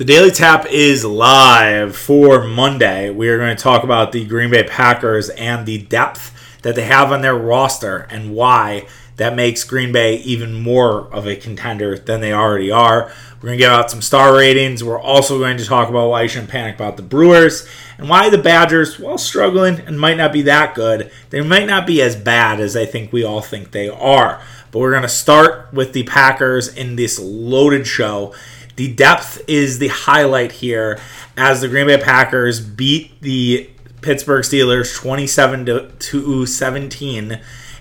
The Daily Tap is live for Monday. We are going to talk about the Green Bay Packers and the depth that they have on their roster and why that makes Green Bay even more of a contender than they already are. We're going to give out some star ratings. We're also going to talk about why you shouldn't panic about the Brewers and why the Badgers, while struggling and might not be that good, they might not be as bad as I think we all think they are. But we're going to start with the Packers in this loaded show. The depth is the highlight here as the Green Bay Packers beat the Pittsburgh Steelers 27 to 17.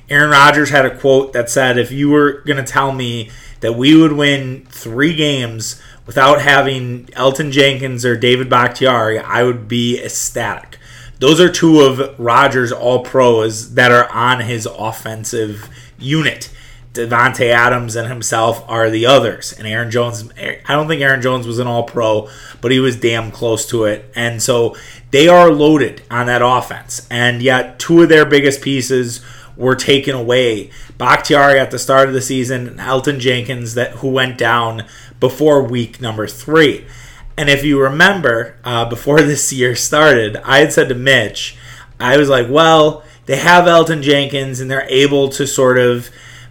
Aaron Rodgers had a quote that said, If you were going to tell me that we would win three games without having Elgton Jenkins or David Bakhtiari, I would be ecstatic. Those are two of Rodgers' all pros that are on his offensive unit. Davante Adams and himself are the others. And Aaron Jones, I don't think Aaron Jones was an all pro, but he was damn close to it. And so they are loaded on that offense. And yet, two of their biggest pieces were taken away. Bakhtiari at the start of the season, and Elgton Jenkins that who went down before week number three. And if you remember, uh, before this year started, I had said to Mitch, I was like, well, they have Elgton Jenkins and they're able to sort of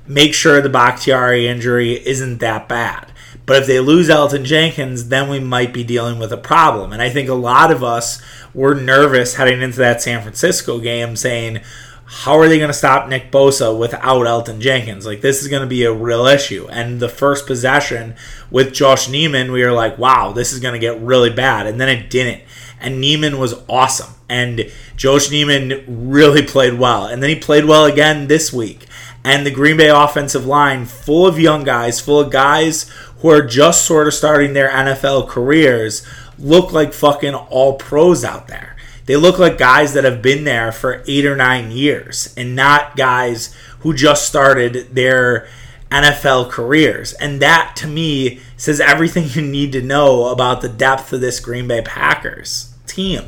make sure the Bakhtiari injury isn't that bad. But if they lose Elgton Jenkins, then we might be dealing with a problem. And I think a lot of us were nervous heading into that San Francisco game saying, how are they going to stop Nick Bosa without Elgton Jenkins? Like, this is going to be a real issue. And the first possession with Josh Nijman, we were like, wow, this is going to get really bad. And then it didn't. And Nijman was awesome. And Josh Nijman really played well. And then he played well again this week and the Green Bay offensive line full of young guys, full of guys who are just sort of starting their NFL careers, look like fucking all pros out there. They look like guys that have been there for eight or nine years and not guys who just started their NFL careers. And that to me says everything you need to know about the depth of this Green Bay Packers team.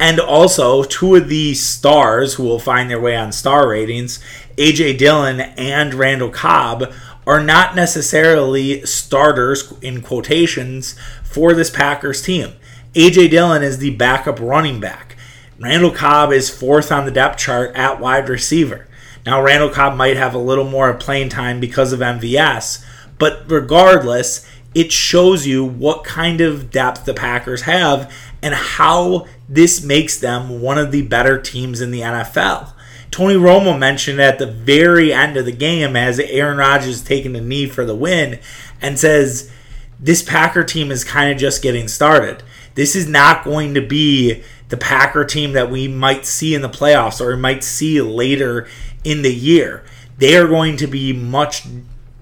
And also, two of the stars who will find their way on star ratings, AJ Dillon and Randall Cobb, are not necessarily starters in quotations for this Packers team. AJ Dillon is the backup running back. Randall Cobb is fourth on the depth chart at wide receiver. Now, Randall Cobb might have a little more playing time because of MVS, but regardless, it shows you what kind of depth the Packers have and how this makes them one of the better teams in the NFL. Tony Romo mentioned at the very end of the game as Aaron Rodgers taking the knee for the win and says, This Packer team is kind of just getting started. This is not going to be the Packer team that we might see in the playoffs or might see later in the year. They are going to be much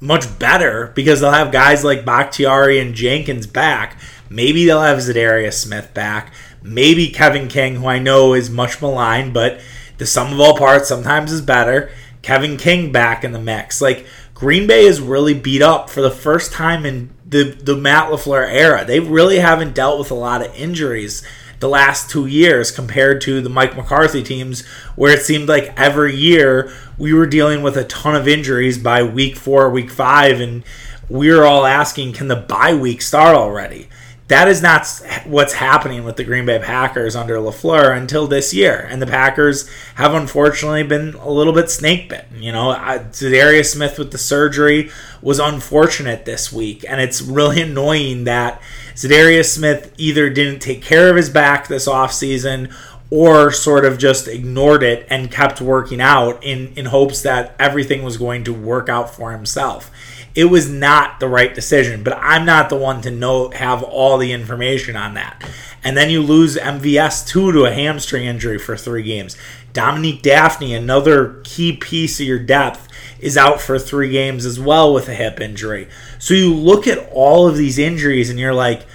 much better because they'll have guys like Bakhtiari and Jenkins back. Maybe they'll have Za'Darius Smith back. Maybe Kevin King, who I know is much maligned, but the sum of all parts sometimes is better. Kevin King back in the mix. Like Green Bay is really beat up for the first time in the the Matt LaFleur era. They really haven't dealt with a lot of injuries the last two years compared to the Mike McCarthy teams, where it seemed like every year we were dealing with a ton of injuries by week four, week five, and we were all asking, can the bye week start already? That is not what's happening with the Green Bay Packers under LaFleur until this year. And the Packers have unfortunately been a little bit snake bitten. You know, Darius Smith with the surgery was unfortunate this week. And it's really annoying that Za'Darius Smith either didn't take care of his back this offseason or sort of just ignored it and kept working out in, in hopes that everything was going to work out for himself. It was not the right decision, but I'm not the one to know have all the information on that. And then you lose MVS two to a hamstring injury for three games. Dominique Dafney, another key piece of your depth, is out for three games as well with a hip injury. So you look at all of these injuries and you're like,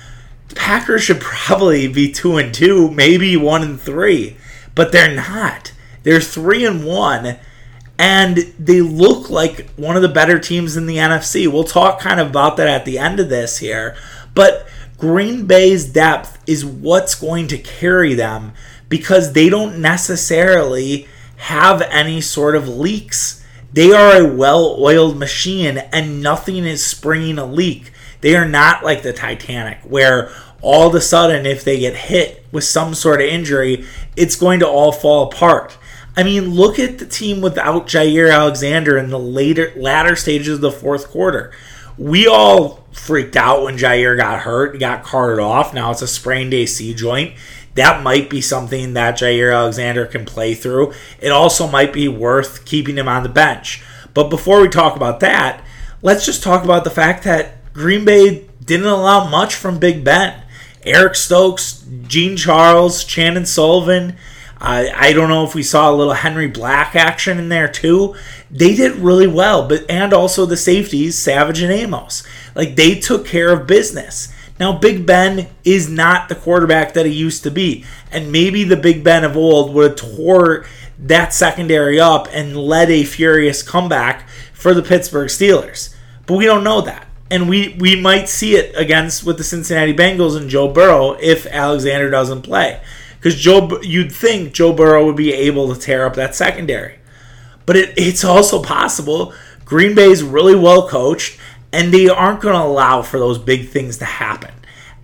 Packers should probably be two and two, maybe one and three, but they're not. They're three and one, and they look like one of the better teams in the NFC. We'll talk kind of about that at the end of this here, but Green Bay's depth is what's going to carry them because they don't necessarily have any sort of leaks. They are a well oiled machine and nothing is springing a leak. They are not like the Titanic, where all of a sudden, if they get hit with some sort of injury, it's going to all fall apart. I mean, look at the team without Jaire Alexander in the later latter stages of the fourth quarter. We all freaked out when Jaire got hurt, got carted off. Now it's a sprained AC joint. That might be something that Jaire Alexander can play through. It also might be worth keeping him on the bench. But before we talk about that, let's just talk about the fact that Green Bay didn't allow much from Big Ben. Eric Stokes, Gene Charles, Chandon Sullivan. I, don't know if we saw a little Henry Black action in there too. They did really well, but and also the safeties, Savage and Amos. Like they took care of business. Now, Big Ben is not the quarterback that he used to be. And maybe the Big Ben of old would have tore that secondary up and led a furious comeback for the Pittsburgh Steelers. But we don't know that. And we, we might see it against with the Cincinnati Bengals and Joe Burrow if Alexander doesn't play. Because Joe, you'd think Joe Burrow would be able to tear up that secondary. But it, it's also possible Green Bay's really well coached and they aren't going to allow for those big things to happen.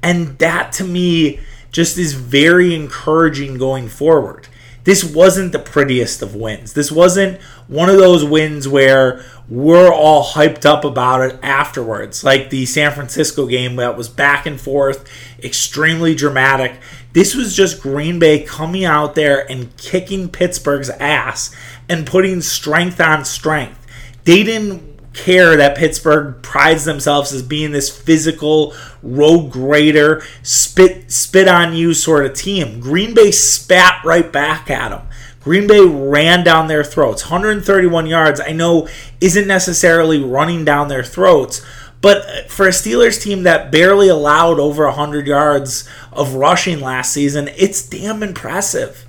And that to me just is very encouraging going forward. This wasn't the prettiest of wins. This wasn't one of those wins where we're all hyped up about it afterwards, like the San Francisco game that was back and forth, extremely dramatic. This was just Green Bay coming out there and kicking Pittsburgh's ass and putting strength on strength. They didn't care that Pittsburgh prides themselves as being this physical, road grader, spit spit on you sort of team. Green Bay spat right back at them. Green Bay ran down their throats. 131 yards, I know, isn't necessarily running down their throats, but uh, for a Steelers team that barely allowed over 100 yards of rushing last season, it's damn impressive.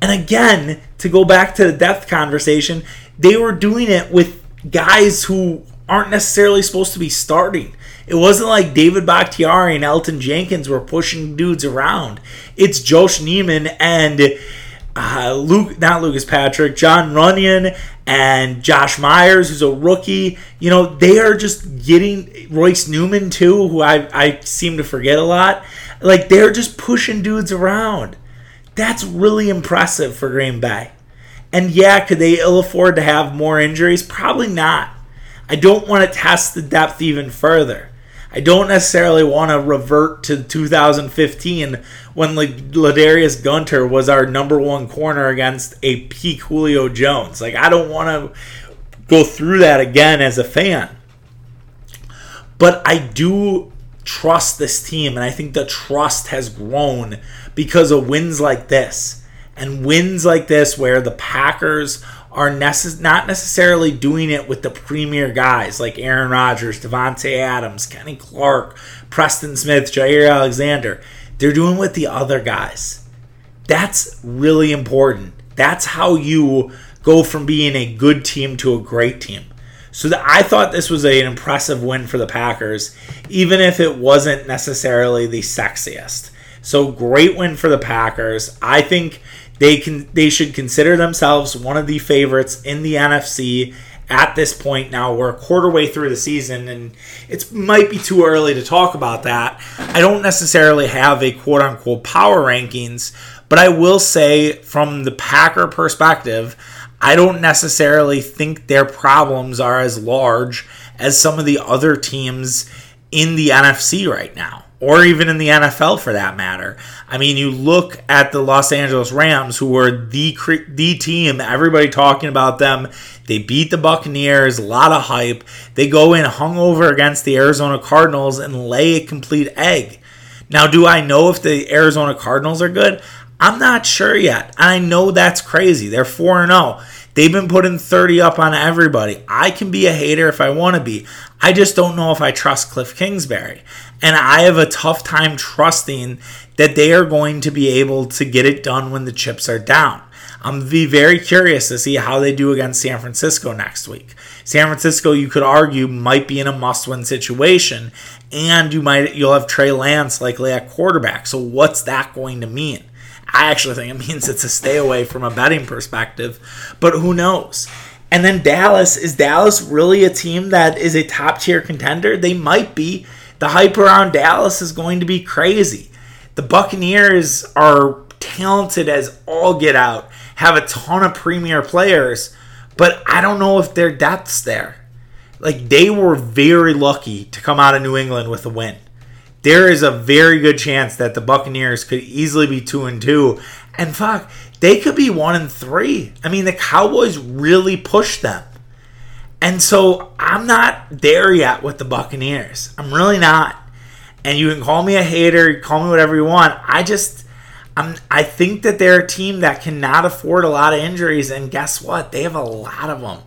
And again, to go back to the depth conversation, they were doing it with guys who aren't necessarily supposed to be starting. It wasn't like David Bakhtiari and Elgton Jenkins were pushing dudes around. It's Josh Nijman and uh, Luke, not Lucas Patrick, Jon Runyan and Josh Myers, who's a rookie. You know, they are just getting Royce Newman too, who I, I seem to forget a lot. Like they're just pushing dudes around. That's really impressive for Green Bay. And yeah, could they ill afford to have more injuries? Probably not. I don't want to test the depth even further. I don't necessarily want to revert to 2015 when Ladarius Gunter was our number one corner against a peak Julio Jones. Like, I don't want to go through that again as a fan. But I do trust this team, and I think the trust has grown because of wins like this and wins like this where the Packers are necess- not necessarily doing it with the premier guys like Aaron Rodgers, Davante Adams, Kenny Clark, Preston Smith, Jaire Alexander. They're doing with the other guys. That's really important. That's how you go from being a good team to a great team. So the, I thought this was a, an impressive win for the Packers, even if it wasn't necessarily the sexiest. So great win for the Packers. I think they can they should consider themselves one of the favorites in the NFC at this point now. We're a quarter way through the season and it might be too early to talk about that. I don't necessarily have a quote unquote power rankings but i will say from the packer perspective i don't necessarily think their problems are as large as some of the other teams in the nfc right now or even in the NFL for that matter. I mean, you look at the Los Angeles Rams, who were the the team, everybody talking about them. They beat the Buccaneers, a lot of hype. They go in hungover against the Arizona Cardinals and lay a complete egg. Now, do I know if the Arizona Cardinals are good? I'm not sure yet. I know that's crazy. They're 4 0. They've been putting 30 up on everybody. I can be a hater if I want to be. I just don't know if I trust Cliff Kingsbury. And I have a tough time trusting that they are going to be able to get it done when the chips are down. I'm be very curious to see how they do against San Francisco next week. San Francisco, you could argue, might be in a must-win situation, and you might you'll have Trey Lance likely at quarterback. So what's that going to mean? I actually think it means it's a stay away from a betting perspective, but who knows? And then Dallas is Dallas really a team that is a top tier contender? They might be the hype around Dallas is going to be crazy. The Buccaneers are talented as all get out, have a ton of premier players, but I don't know if their depth's there. Like they were very lucky to come out of New England with a win. There is a very good chance that the Buccaneers could easily be two and two, and fuck, they could be one and three. I mean, the Cowboys really pushed them. And so I'm not there yet with the Buccaneers. I'm really not. And you can call me a hater, call me whatever you want. I just I'm I think that they're a team that cannot afford a lot of injuries and guess what? They have a lot of them.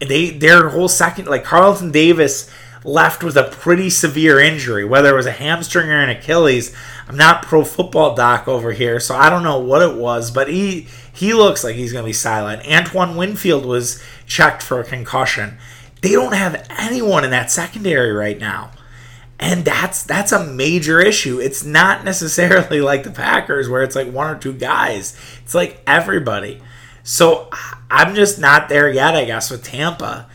They their whole second like Carlton Davis left with a pretty severe injury, whether it was a hamstring or an Achilles. I'm not pro football doc over here, so I don't know what it was, but he he looks like he's going to be silent. Antoine Winfield was checked for a concussion. They don't have anyone in that secondary right now. And that's that's a major issue. It's not necessarily like the Packers where it's like one or two guys. It's like everybody. So I'm just not there yet, I guess, with Tampa.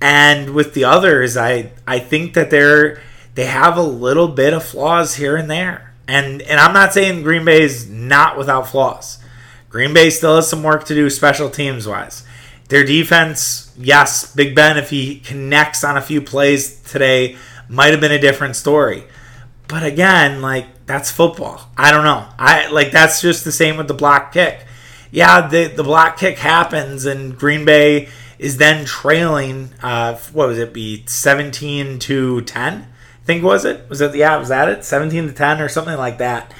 And with the others, I I think that they're they have a little bit of flaws here and there. And and I'm not saying Green Bay is not without flaws. Green Bay still has some work to do special teams wise. Their defense, yes, Big Ben, if he connects on a few plays today, might have been a different story. But again, like that's football. I don't know. I like that's just the same with the block kick. Yeah, the the block kick happens, and Green Bay is then trailing. Uh, what was it? Be seventeen to ten. I think was it? Was it? Yeah, was that it? Seventeen to ten or something like that.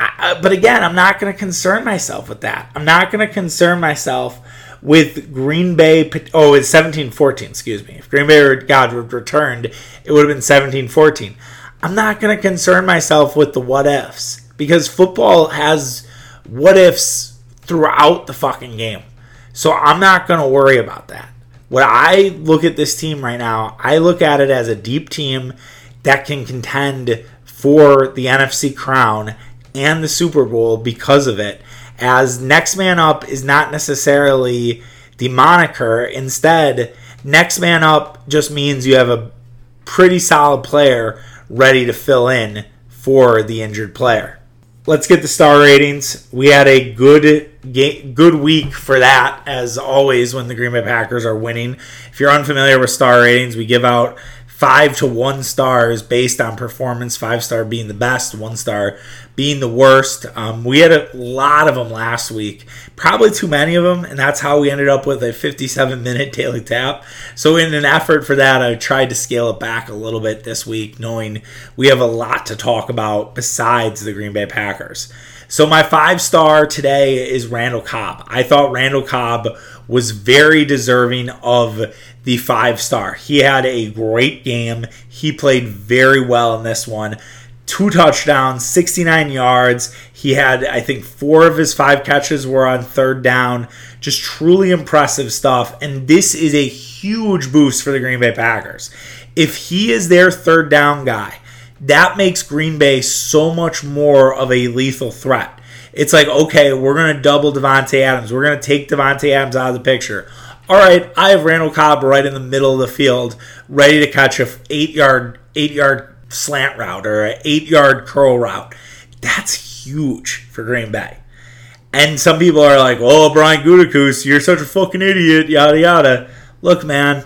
I, but again, I'm not going to concern myself with that. I'm not going to concern myself with Green Bay. Oh, it's 17 14, excuse me. If Green Bay God would returned, it would have been 17 14. I'm not going to concern myself with the what ifs because football has what ifs throughout the fucking game. So I'm not going to worry about that. When I look at this team right now, I look at it as a deep team that can contend for the NFC crown and the Super Bowl because of it. As next man up is not necessarily the moniker. Instead, next man up just means you have a pretty solid player ready to fill in for the injured player. Let's get the star ratings. We had a good game, good week for that, as always, when the Green Bay Packers are winning. If you're unfamiliar with star ratings, we give out five to one stars based on performance, five star being the best, one star being the worst. Um, we had a lot of them last week, probably too many of them, and that's how we ended up with a 57 minute daily tap. So, in an effort for that, I tried to scale it back a little bit this week, knowing we have a lot to talk about besides the Green Bay Packers. So my five star today is Randall Cobb. I thought Randall Cobb was very deserving of the five star. He had a great game. He played very well in this one. Two touchdowns, 69 yards. He had, I think, four of his five catches were on third down. Just truly impressive stuff. And this is a huge boost for the Green Bay Packers. If he is their third down guy, that makes Green Bay so much more of a lethal threat. It's like, okay, we're going to double Davante Adams. We're going to take Davante Adams out of the picture. All right, I have Randall Cobb right in the middle of the field, ready to catch a eight yard eight yard slant route or an eight yard curl route. That's huge for Green Bay. And some people are like, "Oh, Brian Gutekunst, you're such a fucking idiot," yada yada. Look, man,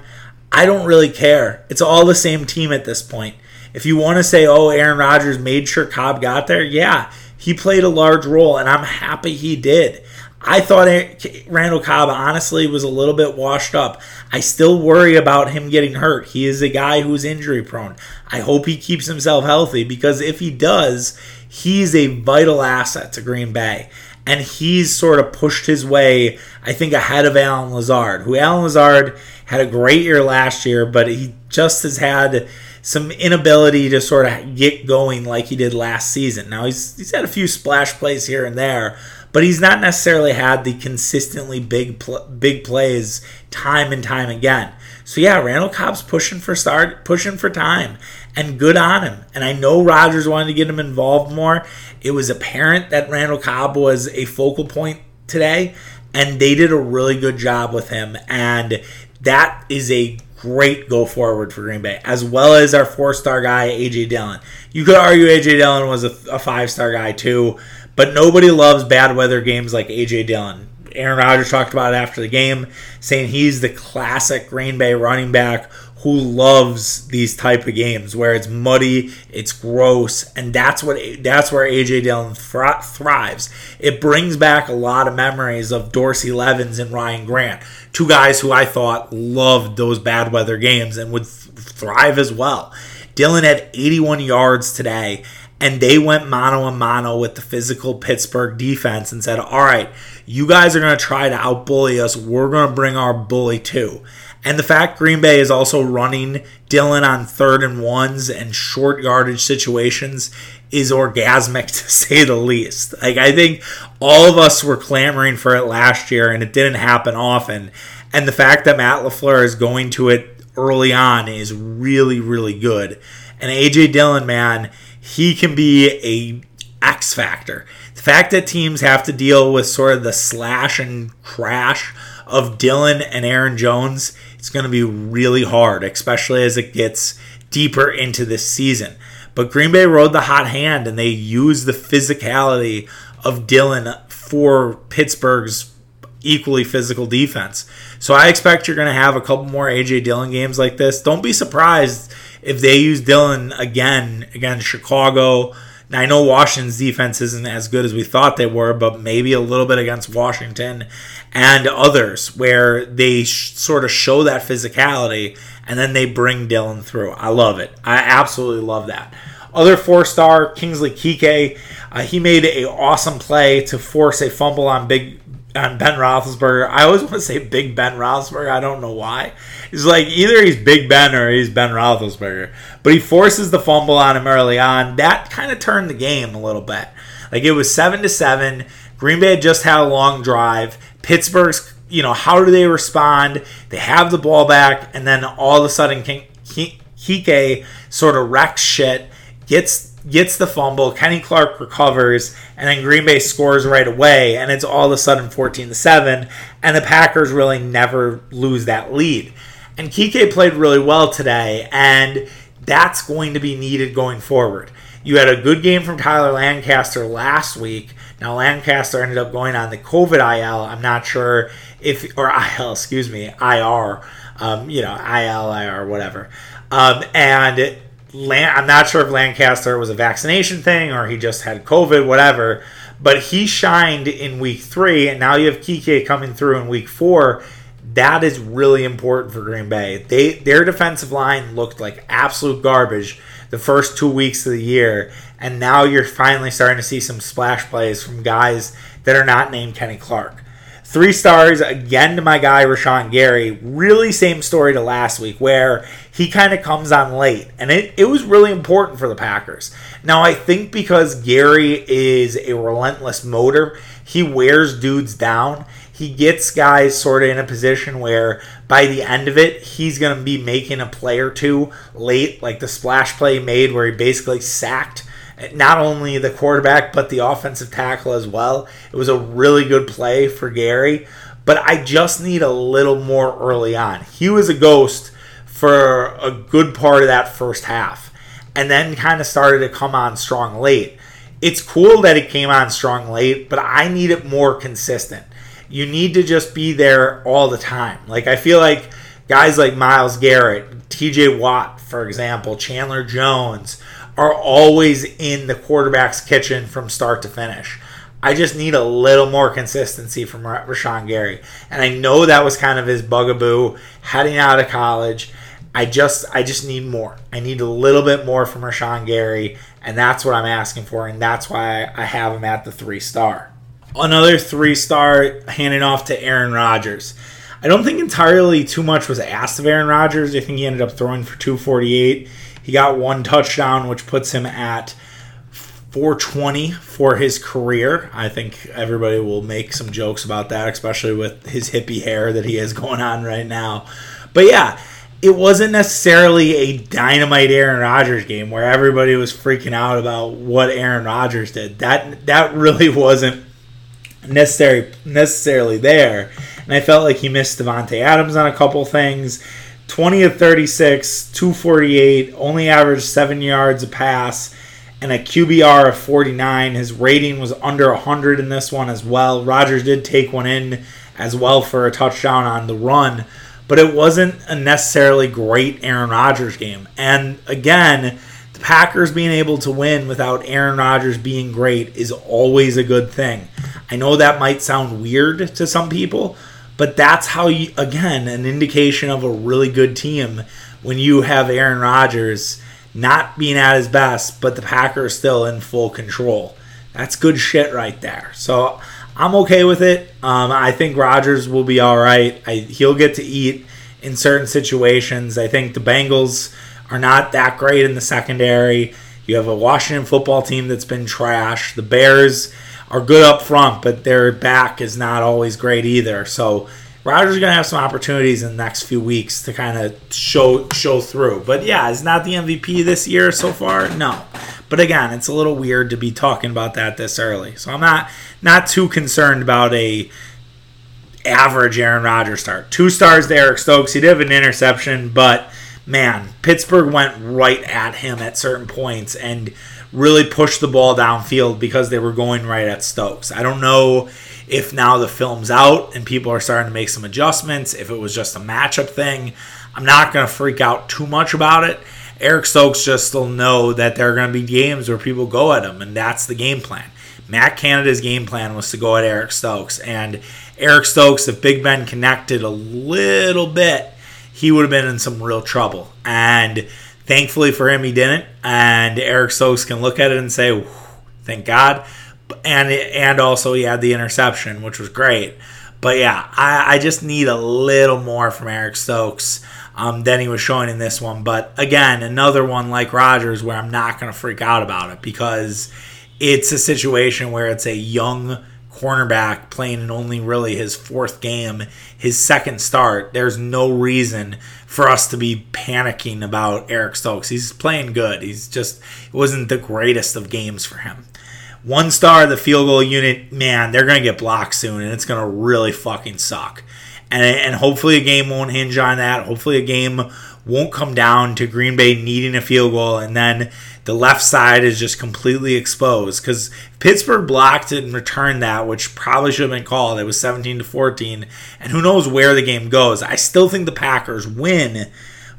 I don't really care. It's all the same team at this point. If you want to say, oh, Aaron Rodgers made sure Cobb got there, yeah, he played a large role, and I'm happy he did. I thought Randall Cobb honestly was a little bit washed up. I still worry about him getting hurt. He is a guy who's injury prone. I hope he keeps himself healthy because if he does, he's a vital asset to Green Bay. And he's sort of pushed his way, I think, ahead of Allen Lazard, who Allen Lazard had a great year last year, but he just has had some inability to sort of get going like he did last season. Now he's he's had a few splash plays here and there, but he's not necessarily had the consistently big pl- big plays time and time again. So yeah, Randall Cobb's pushing for start, pushing for time, and good on him. And I know Rodgers wanted to get him involved more. It was apparent that Randall Cobb was a focal point today, and they did a really good job with him. And that is a great go forward for Green Bay, as well as our four star guy, A.J. Dillon. You could argue A.J. Dillon was a, a five star guy too, but nobody loves bad weather games like A.J. Dillon. Aaron Rodgers talked about it after the game, saying he's the classic Green Bay running back who loves these type of games where it's muddy, it's gross, and that's what that's where AJ Dillon thrives. It brings back a lot of memories of Dorsey Levens and Ryan Grant, two guys who I thought loved those bad weather games and would thrive as well. Dillon had 81 yards today, and they went mano a mano with the physical Pittsburgh defense and said, "All right, you guys are going to try to outbully us. We're going to bring our bully too." And the fact Green Bay is also running Dillon on third and ones and short yardage situations is orgasmic to say the least. Like I think all of us were clamoring for it last year and it didn't happen often. And the fact that Matt LaFleur is going to it early on is really, really good. And AJ Dillon, man, he can be a X factor. The fact that teams have to deal with sort of the slash and crash of Dillon and Aaron Jones it's going to be really hard, especially as it gets deeper into this season. But Green Bay rode the hot hand and they used the physicality of Dillon for Pittsburgh's equally physical defense. So I expect you're going to have a couple more AJ Dillon games like this. Don't be surprised if they use Dillon again against Chicago I know Washington's defense isn't as good as we thought they were, but maybe a little bit against Washington and others where they sh- sort of show that physicality and then they bring Dillon through. I love it. I absolutely love that. Other four star Kingsley Keke, uh, he made a awesome play to force a fumble on Big on Ben Roethlisberger. I always want to say Big Ben Roethlisberger. I don't know why. He's like either he's Big Ben or he's Ben Roethlisberger. But he forces the fumble on him early on. That kind of turned the game a little bit. Like it was seven to seven. Green Bay just had a long drive. Pittsburgh's, you know, how do they respond? They have the ball back, and then all of a sudden, Keke sort of wrecks shit, gets gets the fumble. Kenny Clark recovers, and then Green Bay scores right away, and it's all of a sudden 14 to 7, and the Packers really never lose that lead. And Keke played really well today, and that's going to be needed going forward. You had a good game from Tyler Lancaster last week. Now Lancaster ended up going on the COVID IL. I'm not sure if or IL, excuse me, IR. Um, you know, IL, IR, whatever. Um, and Lan- I'm not sure if Lancaster was a vaccination thing or he just had COVID, whatever. But he shined in week three, and now you have Keke coming through in week four. That is really important for Green Bay. They their defensive line looked like absolute garbage the first two weeks of the year, and now you're finally starting to see some splash plays from guys that are not named Kenny Clark. Three stars again to my guy Rashan Gary. Really same story to last week where he kind of comes on late. And it, it was really important for the Packers. Now I think because Gary is a relentless motor, he wears dudes down. He gets guys sort of in a position where by the end of it, he's going to be making a play or two late, like the splash play made where he basically sacked not only the quarterback but the offensive tackle as well. It was a really good play for Gary, but I just need a little more early on. He was a ghost for a good part of that first half and then kind of started to come on strong late. It's cool that it came on strong late, but I need it more consistent. You need to just be there all the time. Like I feel like guys like Myles Garrett, TJ Watt, for example, Chandler Jones, are always in the quarterback's kitchen from start to finish. I just need a little more consistency from Rashan Gary. And I know that was kind of his bugaboo heading out of college. I just I just need more. I need a little bit more from Rashan Gary, and that's what I'm asking for, and that's why I have him at the three star. Another three star handing off to Aaron Rodgers. I don't think entirely too much was asked of Aaron Rodgers. I think he ended up throwing for 248. He got one touchdown, which puts him at 420 for his career. I think everybody will make some jokes about that, especially with his hippie hair that he has going on right now. But yeah, it wasn't necessarily a dynamite Aaron Rodgers game where everybody was freaking out about what Aaron Rodgers did. That that really wasn't necessary necessarily there. And I felt like he missed Davante Adams on a couple things 20 of 36, 248, only averaged seven yards a pass, and a QBR of 49. His rating was under 100 in this one as well. Rodgers did take one in as well for a touchdown on the run, but it wasn't a necessarily great Aaron Rodgers game. And again, the Packers being able to win without Aaron Rodgers being great is always a good thing. I know that might sound weird to some people, but that's how you, again, an indication of a really good team when you have Aaron Rodgers not being at his best, but the Packers still in full control. That's good shit right there. So I'm okay with it. Um, I think Rodgers will be all right. I, he'll get to eat in certain situations. I think the Bengals are not that great in the secondary. You have a Washington football team that's been trash. The Bears are good up front, but their back is not always great either. So Rodgers is going to have some opportunities in the next few weeks to kind of show show through. But yeah, it's not the MVP this year so far. No, but again, it's a little weird to be talking about that this early. So I'm not not too concerned about a average Aaron Rodgers start. Two stars to Eric Stokes. He did have an interception, but man, Pittsburgh went right at him at certain points and really pushed the ball downfield because they were going right at Stokes. I don't know if now the film's out and people are starting to make some adjustments, if it was just a matchup thing. I'm not going to freak out too much about it. Eric Stokes just will know that there are going to be games where people go at him, and that's the game plan. Matt Canada's game plan was to go at Eric Stokes, and Eric Stokes, if Big Ben connected a little bit, he would have been in some real trouble. And thankfully for him, he didn't. And Eric Stokes can look at it and say, "Thank God." and and also he had the interception, which was great. But yeah, I, I just need a little more from Eric Stokes um, than he was showing in this one. But again, another one like Rodgers where I'm not going to freak out about it because it's a situation where it's a young cornerback playing in only really his fourth game, his second start. There's no reason for us to be panicking about Eric Stokes. He's playing good. He's just it wasn't the greatest of games for him. One star, the field goal unit, man, they're going to get blocked soon, and it's going to really fucking suck. And, and hopefully a game won't hinge on that. Hopefully a game won't come down to Green Bay needing a field goal, and then the left side is just completely exposed. Because Pittsburgh blocked it and returned that, which probably should have been called. It was 17 to 14, and who knows where the game goes. I still think the Packers win.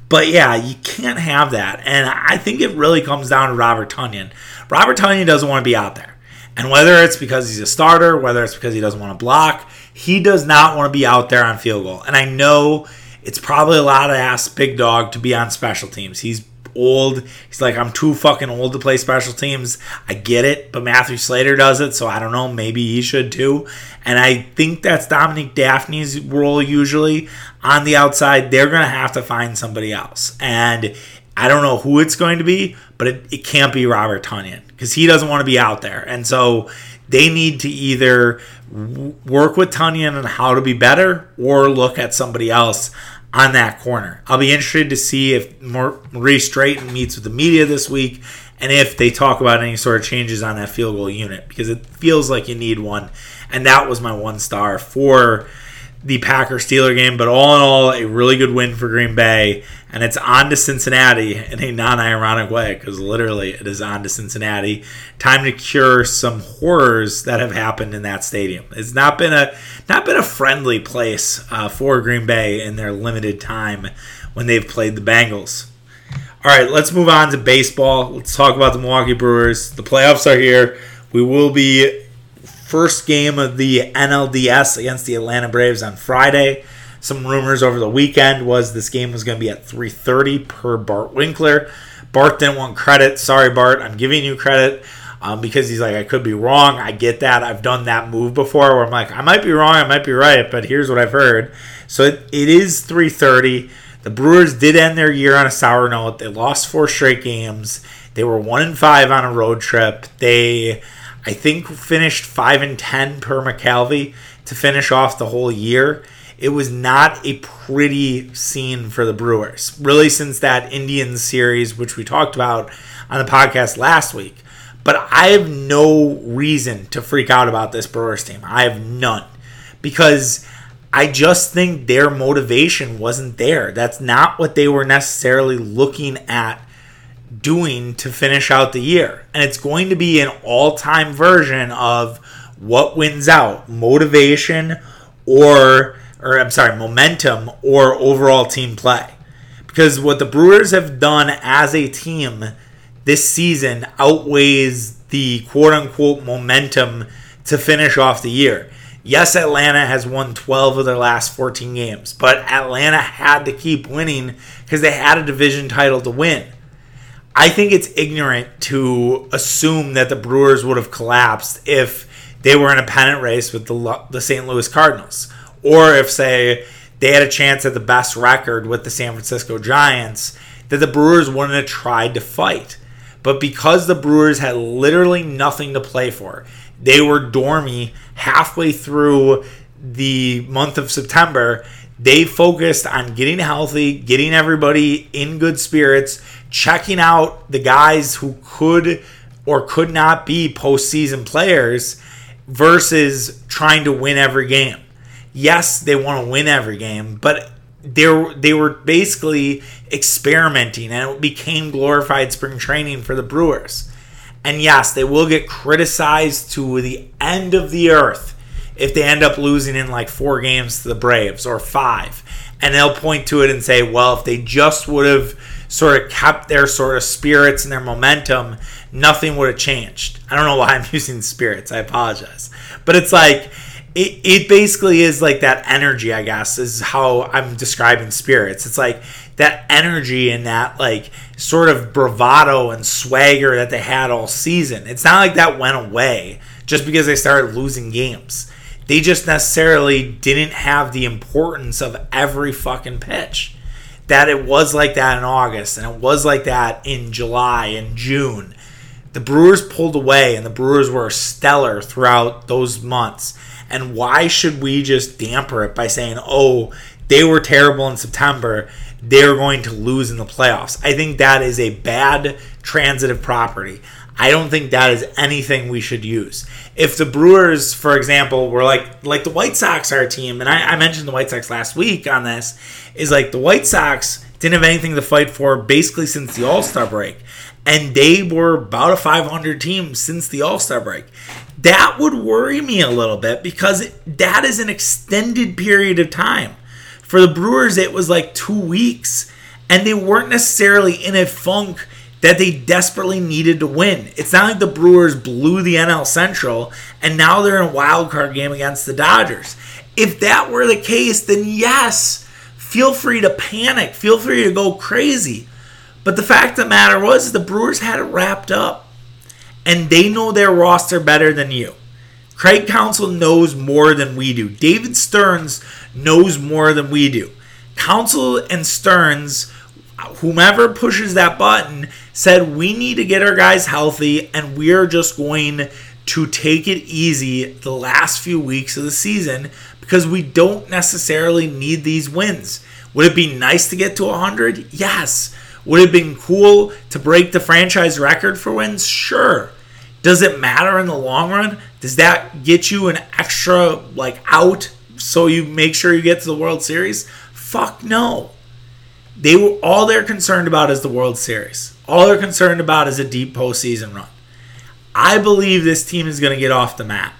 But yeah, you can't have that. And I think it really comes down to Robert Tonyan. Robert Tonyan doesn't want to be out there. And whether it's because he's a starter, whether it's because he doesn't want to block, he does not want to be out there on field goal. And I know it's probably a lot to ask Big Dog to be on special teams. He's old. He's like, I'm too fucking old to play special teams. I get it, but Matthew Slater does it, so I don't know. Maybe he should too. And I think that's Dominique Dafney's role usually on the outside. They're going to have to find somebody else. And I don't know who it's going to be, but it, it can't be Robert Tonyan because he doesn't want to be out there. And so they need to either work with Tonyan on how to be better or look at somebody else on that corner. I'll be interested to see if Maurice Drayton meets with the media this week and if they talk about any sort of changes on that field goal unit because it feels like you need one. And that was my one star for the Packer Steeler game, but all in all, a really good win for Green Bay. And it's on to Cincinnati in a non ironic way because literally it is on to Cincinnati. Time to cure some horrors that have happened in that stadium. It's not been a not been a friendly place uh, for Green Bay in their limited time when they've played the Bengals. All right, let's move on to baseball. Let's talk about the Milwaukee Brewers. The playoffs are here. We will be first game of the NLDS against the Atlanta Braves on Friday. Some rumors over the weekend was this game was going to be at 3:30 per Bart Winkler. Bart didn't want credit. Sorry, Bart. I'm giving you credit um, because he's like, I could be wrong. I get that. I've done that move before where I'm like, I might be wrong. I might be right, but here's what I've heard. So it, it is 3:30. The Brewers did end their year on a sour note. They lost four straight games. They were one and five on a road trip. They I think finished five and ten per McCalvy to finish off the whole year. It was not a pretty scene for the Brewers, really, since that Indians series, which we talked about on the podcast last week. But I have no reason to freak out about this Brewers team. I have none. Because I just think their motivation wasn't there. That's not what they were necessarily looking at doing to finish out the year. And it's going to be an all time version of what wins out motivation or, or I'm sorry, momentum or overall team play. Because what the Brewers have done as a team this season outweighs the quote unquote momentum to finish off the year. Yes, Atlanta has won 12 of their last 14 games, but Atlanta had to keep winning because they had a division title to win. I think it's ignorant to assume that the Brewers would have collapsed if they were in a pennant race with the, the St. Louis Cardinals, or if, say, they had a chance at the best record with the San Francisco Giants, that the Brewers wouldn't have tried to fight. But because the Brewers had literally nothing to play for, they were dormy halfway through the month of September. They focused on getting healthy, getting everybody in good spirits, checking out the guys who could or could not be postseason players versus trying to win every game. Yes, they want to win every game, but they they were basically experimenting and it became glorified spring training for the Brewers. And yes, they will get criticized to the end of the earth if they end up losing in like four games to the Braves or five. And they'll point to it and say, well, if they just would have sort of kept their sort of spirits and their momentum, nothing would have changed. I don't know why I'm using spirits. I apologize. But it's like, it, it basically is like that energy, I guess, is how I'm describing spirits. It's like that energy and that like sort of bravado and swagger that they had all season. It's not like that went away just because they started losing games. They just necessarily didn't have the importance of every fucking pitch. That it was like that in August and it was like that in July and June. The Brewers pulled away and the Brewers were stellar throughout those months. And why should we just damper it by saying, oh, they were terrible in September they're going to lose in the playoffs. I think that is a bad transitive property. I don't think that is anything we should use. If the Brewers, for example, were like like the White Sox are a team, and I, I mentioned the White Sox last week on this, is like the White Sox didn't have anything to fight for basically since the All Star break, and they were about a 500 team since the All Star break. That would worry me a little bit because that is an extended period of time. For the Brewers, it was like two weeks, and they weren't necessarily in a funk that they desperately needed to win. It's not like the Brewers blew the NL Central and now they're in a wild card game against the Dodgers. If that were the case, then yes, feel free to panic, feel free to go crazy. But the fact of the matter was, the Brewers had it wrapped up, and they know their roster better than you. Craig Counsell knows more than we do. David Stearns knows more than we do. Counsell and Stearns, whomever pushes that button, said we need to get our guys healthy and we're just going to take it easy the last few weeks of the season because we don't necessarily need these wins. Would it be nice to get to 100? Yes. Would it have been cool to break the franchise record for wins? Sure. Does it matter in the long run? Does that get you an extra like out so you make sure you get to the World Series? Fuck no. They all they're concerned about is the World Series. All they're concerned about is a deep postseason run. I believe this team is going to get off the mat.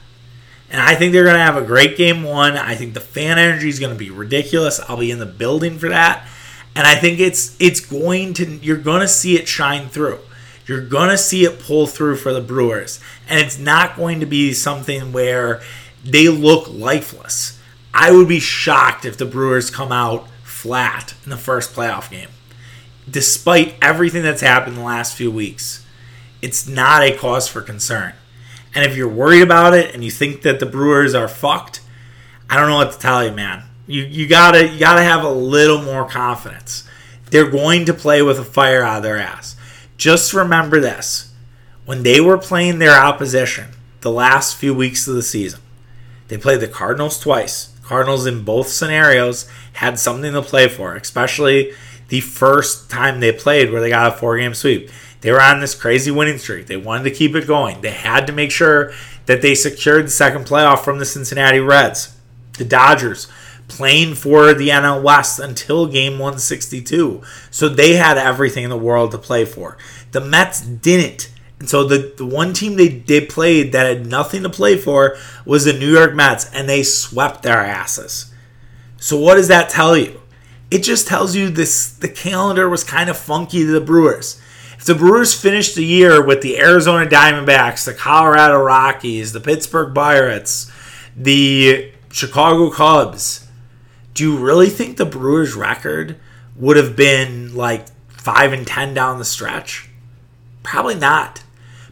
And I think they're going to have a great game one. I think the fan energy is going to be ridiculous. I'll be in the building for that. And I think it's it's going to you're going to see it shine through. You're going to see it pull through for the Brewers. And it's not going to be something where they look lifeless. I would be shocked if the Brewers come out flat in the first playoff game. Despite everything that's happened in the last few weeks, it's not a cause for concern. And if you're worried about it and you think that the Brewers are fucked, I don't know what to tell you, man. You you gotta you gotta have a little more confidence. They're going to play with a fire out of their ass. Just remember this when they were playing their opposition the last few weeks of the season, they played the Cardinals twice. Cardinals in both scenarios had something to play for, especially the first time they played where they got a four game sweep. They were on this crazy winning streak. They wanted to keep it going. They had to make sure that they secured the second playoff from the Cincinnati Reds. The Dodgers playing for the NL West until game 162. So they had everything in the world to play for. The Mets didn't. And so the, the one team they, they played that had nothing to play for was the New York Mets, and they swept their asses. So what does that tell you? It just tells you this the calendar was kind of funky to the Brewers. If the Brewers finished the year with the Arizona Diamondbacks, the Colorado Rockies, the Pittsburgh Pirates, the Chicago Cubs, do you really think the Brewers' record would have been like 5 and 10 down the stretch? Probably not.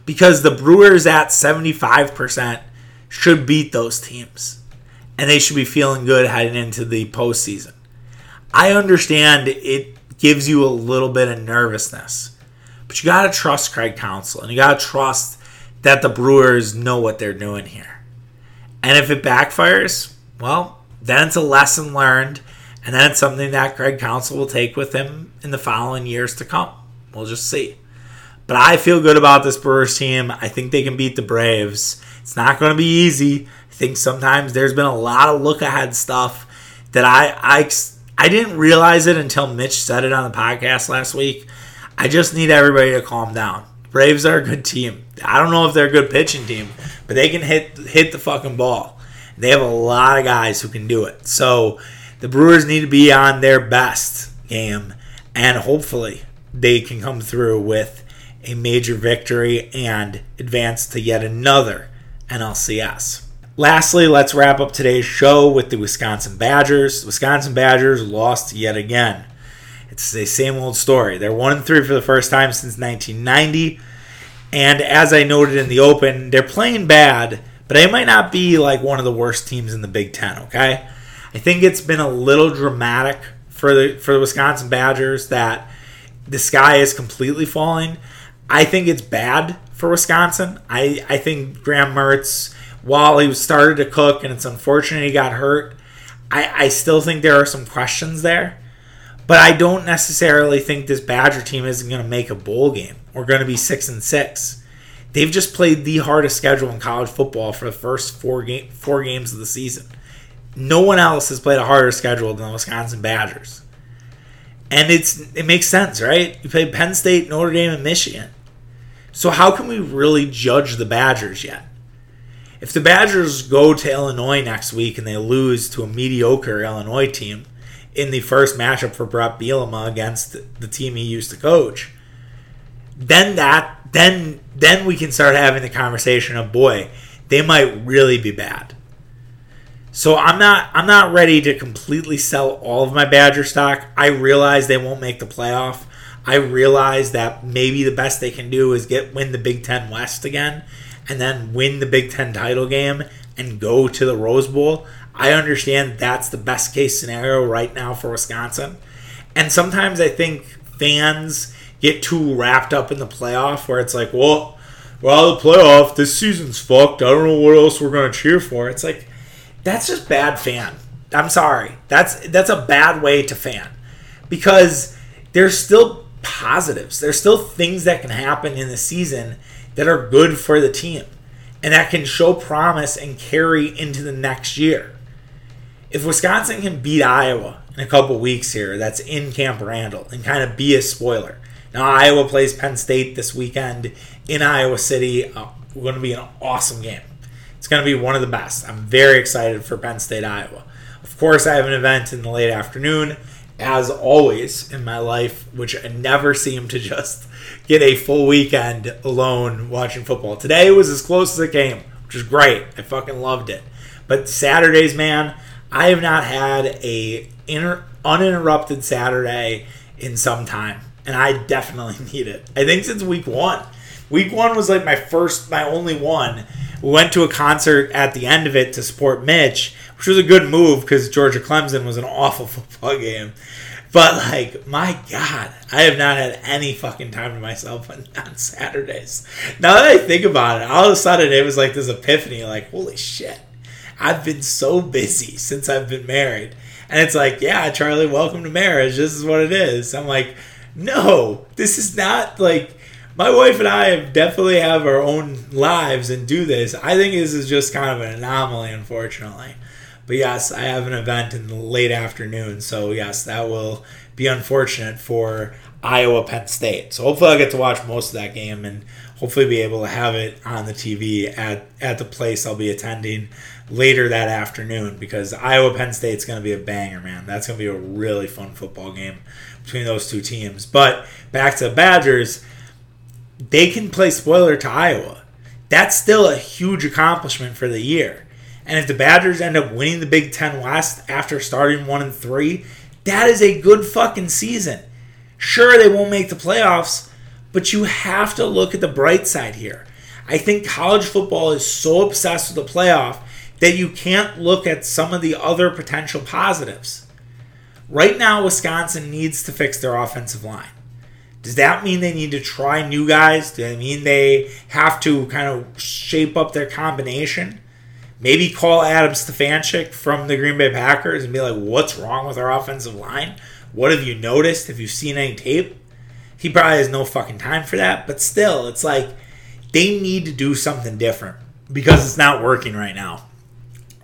Because the Brewers at 75% should beat those teams. And they should be feeling good heading into the postseason. I understand it gives you a little bit of nervousness. But you got to trust Craig Counsell. And you got to trust that the Brewers know what they're doing here. And if it backfires, well, then it's a lesson learned, and then it's something that Craig Counsell will take with him in the following years to come. We'll just see. But I feel good about this Brewers team. I think they can beat the Braves. It's not going to be easy. I think sometimes there's been a lot of look ahead stuff that I I I didn't realize it until Mitch said it on the podcast last week. I just need everybody to calm down. Braves are a good team. I don't know if they're a good pitching team, but they can hit hit the fucking ball. They have a lot of guys who can do it. So the Brewers need to be on their best game, and hopefully they can come through with a major victory and advance to yet another NLCS. Lastly, let's wrap up today's show with the Wisconsin Badgers. The Wisconsin Badgers lost yet again. It's the same old story. They're 1 and 3 for the first time since 1990. And as I noted in the open, they're playing bad, but they might not be like one of the worst teams in the Big Ten. Okay, I think it's been a little dramatic for the for the Wisconsin Badgers that the sky is completely falling. I think it's bad for Wisconsin. I I think Graham Mertz, while he started to cook, and it's unfortunate he got hurt. I, I still think there are some questions there. But I don't necessarily think this Badger team isn't going to make a bowl game or going to be six and six. They've just played the hardest schedule in college football for the first four game four games of the season. No one else has played a harder schedule than the Wisconsin Badgers. And it's it makes sense, right? You play Penn State, Notre Dame, and Michigan. So how can we really judge the Badgers yet? If the Badgers go to Illinois next week and they lose to a mediocre Illinois team in the first matchup for Brett Bielema against the team he used to coach, then that then then we can start having the conversation of boy, they might really be bad. So I'm not I'm not ready to completely sell all of my Badger stock. I realize they won't make the playoff. I realize that maybe the best they can do is get win the Big 10 West again and then win the Big 10 title game and go to the Rose Bowl. I understand that's the best case scenario right now for Wisconsin. And sometimes I think fans get too wrapped up in the playoff where it's like, well, well, the playoff, this season's fucked. I don't know what else we're gonna cheer for. It's like that's just bad fan. I'm sorry. That's that's a bad way to fan. Because there's still positives. There's still things that can happen in the season that are good for the team and that can show promise and carry into the next year. If Wisconsin can beat Iowa in a couple weeks here, that's in Camp Randall and kind of be a spoiler now, Iowa plays Penn State this weekend in Iowa City. Uh, going to be an awesome game. It's going to be one of the best. I'm very excited for Penn State, Iowa. Of course, I have an event in the late afternoon, as always in my life, which I never seem to just get a full weekend alone watching football. Today was as close as it came, which is great. I fucking loved it. But Saturdays, man, I have not had a inter- uninterrupted Saturday in some time and I definitely need it. I think since week one. Week one was like my first, my only one. We went to a concert at the end of it to support Mitch, which was a good move because Georgia Clemson was an awful football game. But like, my God, I have not had any fucking time to myself on, on Saturdays. Now that I think about it, all of a sudden it was like this epiphany, like, holy shit, I've been so busy since I've been married. And it's like, yeah, Charlie, welcome to marriage. This is what it is. I'm like, no, this is not like my wife and I definitely have our own lives and do this. I think this is just kind of an anomaly, unfortunately. But yes, I have an event in the late afternoon. So, yes, that will be unfortunate for Iowa Penn State. So, hopefully, I'll get to watch most of that game and hopefully be able to have it on the TV at, at the place I'll be attending later that afternoon because Iowa Penn State's going to be a banger, man. That's going to be a really fun football game between those two teams. But back to the Badgers, they can play spoiler to Iowa. That's still a huge accomplishment for the year. And if the Badgers end up winning the Big Ten West after starting one and three, that is a good fucking season. Sure, they won't make the playoffs, but you have to look at the bright side here. I think college football is so obsessed with the playoff that you can't look at some of the other potential positives. Right now, Wisconsin needs to fix their offensive line. Does that mean they need to try new guys? Does that mean they have to kind of shape up their combination? Maybe call Adam Stefanczyk from the Green Bay Packers and be like, what's wrong with our offensive line? What have you noticed? Have you seen any tape? He probably has no fucking time for that, but still, it's like they need to do something different because it's not working right now.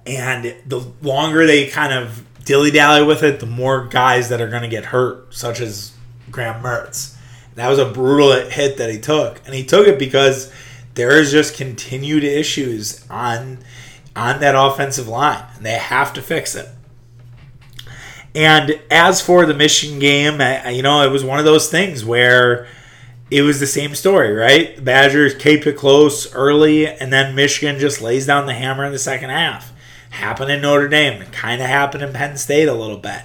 And the longer they kind of dilly dally with it, the more guys that are going to get hurt, such as Graham Mertz. That was a brutal hit that he took, and he took it because there is just continued issues on on that offensive line, and they have to fix it. And as for the Michigan game, you know, it was one of those things where it was the same story, right? The Badgers keep it close early, and then Michigan just lays down the hammer in the second half. Happened in Notre Dame. Kind of happened in Penn State a little bit.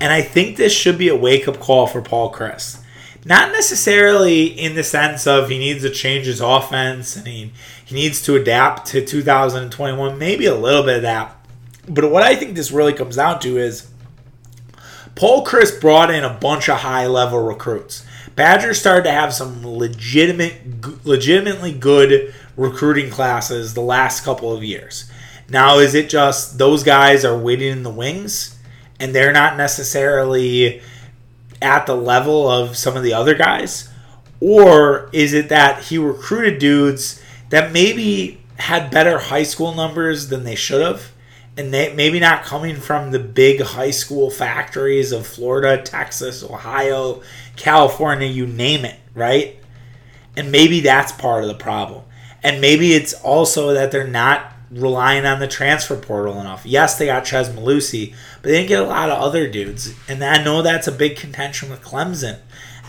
And I think this should be a wake up call for Paul Chryst. Not necessarily in the sense of he needs to change his offense and he, he needs to adapt to 2021, maybe a little bit of that. But what I think this really comes down to is Paul Chryst brought in a bunch of high level recruits. Badgers started to have some legitimate, legitimately good recruiting classes the last couple of years. Now, is it just those guys are waiting in the wings and they're not necessarily at the level of some of the other guys? Or is it that he recruited dudes that maybe had better high school numbers than they should have? And they, maybe not coming from the big high school factories of Florida, Texas, Ohio, California, you name it, right? And maybe that's part of the problem. And maybe it's also that they're not relying on the transfer portal enough. Yes, they got Chez Mellusi, but they didn't get a lot of other dudes. And I know that's a big contention with Clemson.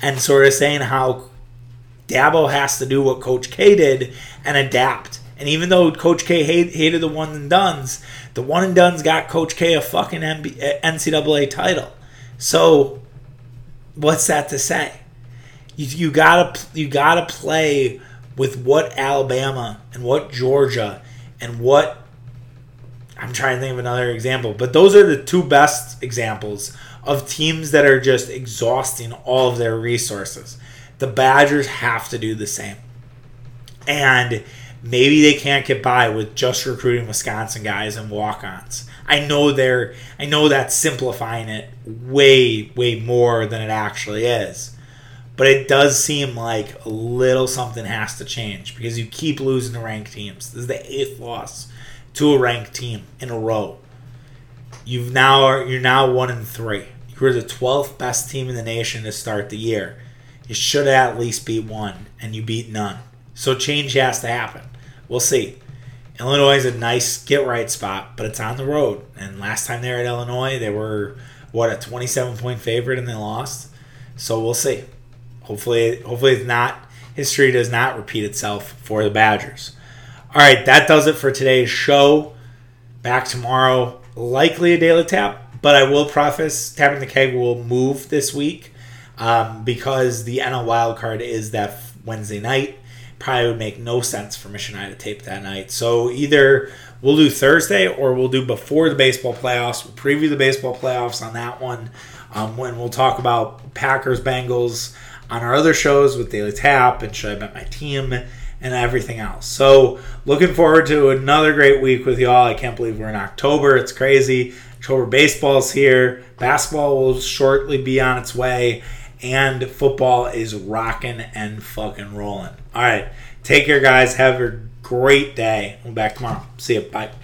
And sort of saying how Dabo has to do what Coach K did and adapt. And even though Coach K hate, hated the one and dones, the one and dones got Coach K a fucking NCAA title. So, what's that to say? You, you gotta you gotta play with what Alabama and what Georgia and what I'm trying to think of another example, but those are the two best examples of teams that are just exhausting all of their resources. The Badgers have to do the same. And maybe they can't get by with just recruiting Wisconsin guys and walk-ons. I know they're I know that's simplifying it way way more than it actually is. But it does seem like a little something has to change because you keep losing to ranked teams. This is the eighth loss to a ranked team in a row. You've now you're now one in three. You were the twelfth best team in the nation to start the year. You should at least beat one, and you beat none. So change has to happen. We'll see. Illinois is a nice get right spot, but it's on the road. And last time they were at Illinois, they were what a 27 point favorite and they lost. So we'll see. Hopefully, hopefully it's not history does not repeat itself for the Badgers. All right, that does it for today's show. Back tomorrow, likely a daily tap, but I will preface tapping the keg will move this week um, because the NL wildcard is that Wednesday night. Probably would make no sense for Mission Eye to tape that night. So either we'll do Thursday or we'll do before the baseball playoffs. We'll preview the baseball playoffs on that one um, when we'll talk about Packers Bengals on our other shows with Daily Tap and Should I Bet My Team and everything else. So, looking forward to another great week with y'all. I can't believe we're in October. It's crazy. October baseball's here. Basketball will shortly be on its way. And football is rocking and fucking rolling. All right. Take care, guys. Have a great day. We'll be back tomorrow. See you. Bye.